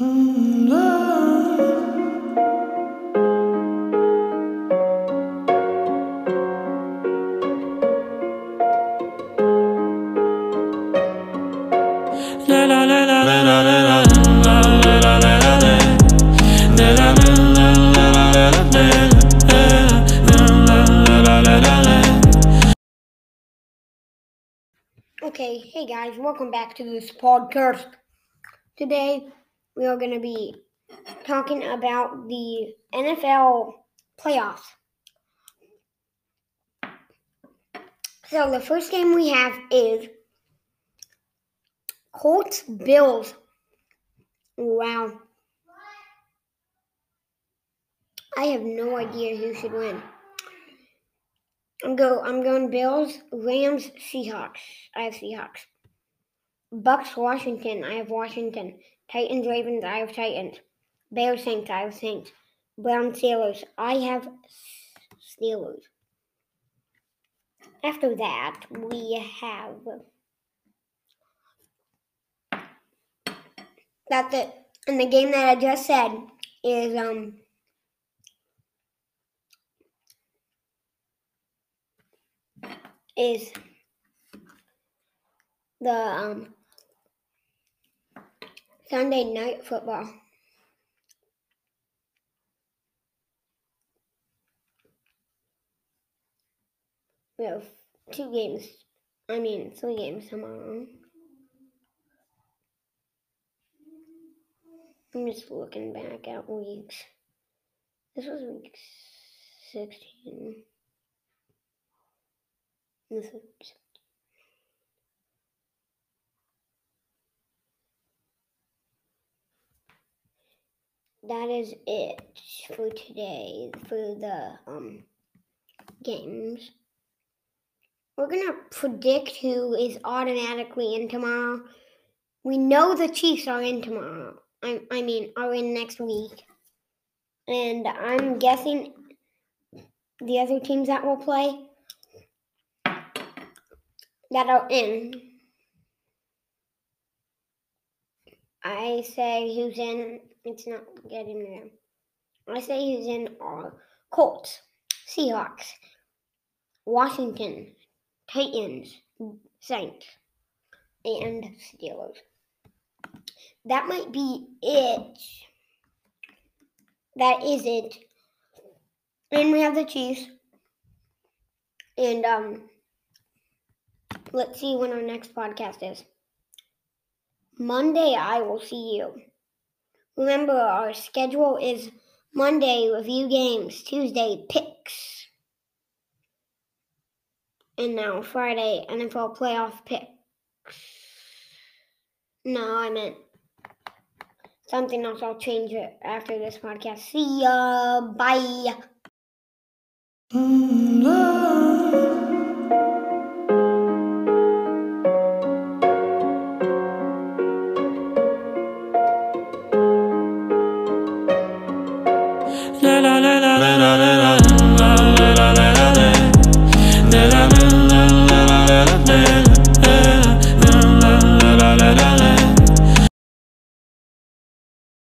Okay, hey guys, welcome back to this podcast. Today we are going to be talking about the NFL playoffs. So the first game we have is Colts Bills. Wow. I have no idea who should win. I'm go. I'm going Bills, Rams, Seahawks. I have Seahawks. Bucs, Washington. I have Washington. Titans, Ravens. I have Titans. Bears, Saints. I have Saints. Brown, Steelers. I have Steelers. After that, we have. That's it. And the game that I just said is um is the um, Sunday night football. We have two games, I mean, three games tomorrow. I'm just looking back at weeks. This was week 16. This is that is it for today for the um games. We're gonna predict who is automatically in tomorrow. We know the Chiefs are in tomorrow. I, I mean, are in next week, and I'm guessing the other teams that will play that are in. I say who's in. It's not getting there. I say who's in are Colts, Seahawks, Washington, Titans, Saints, and Steelers. That might be it. That is it. And we have the Chiefs. And um let's see when our next podcast is. Monday, I will see you. Remember, our schedule is Monday, review games, Tuesday, picks. And now Friday, NFL playoff picks. No, I meant something else. I'll change it after this podcast. See ya. Bye. la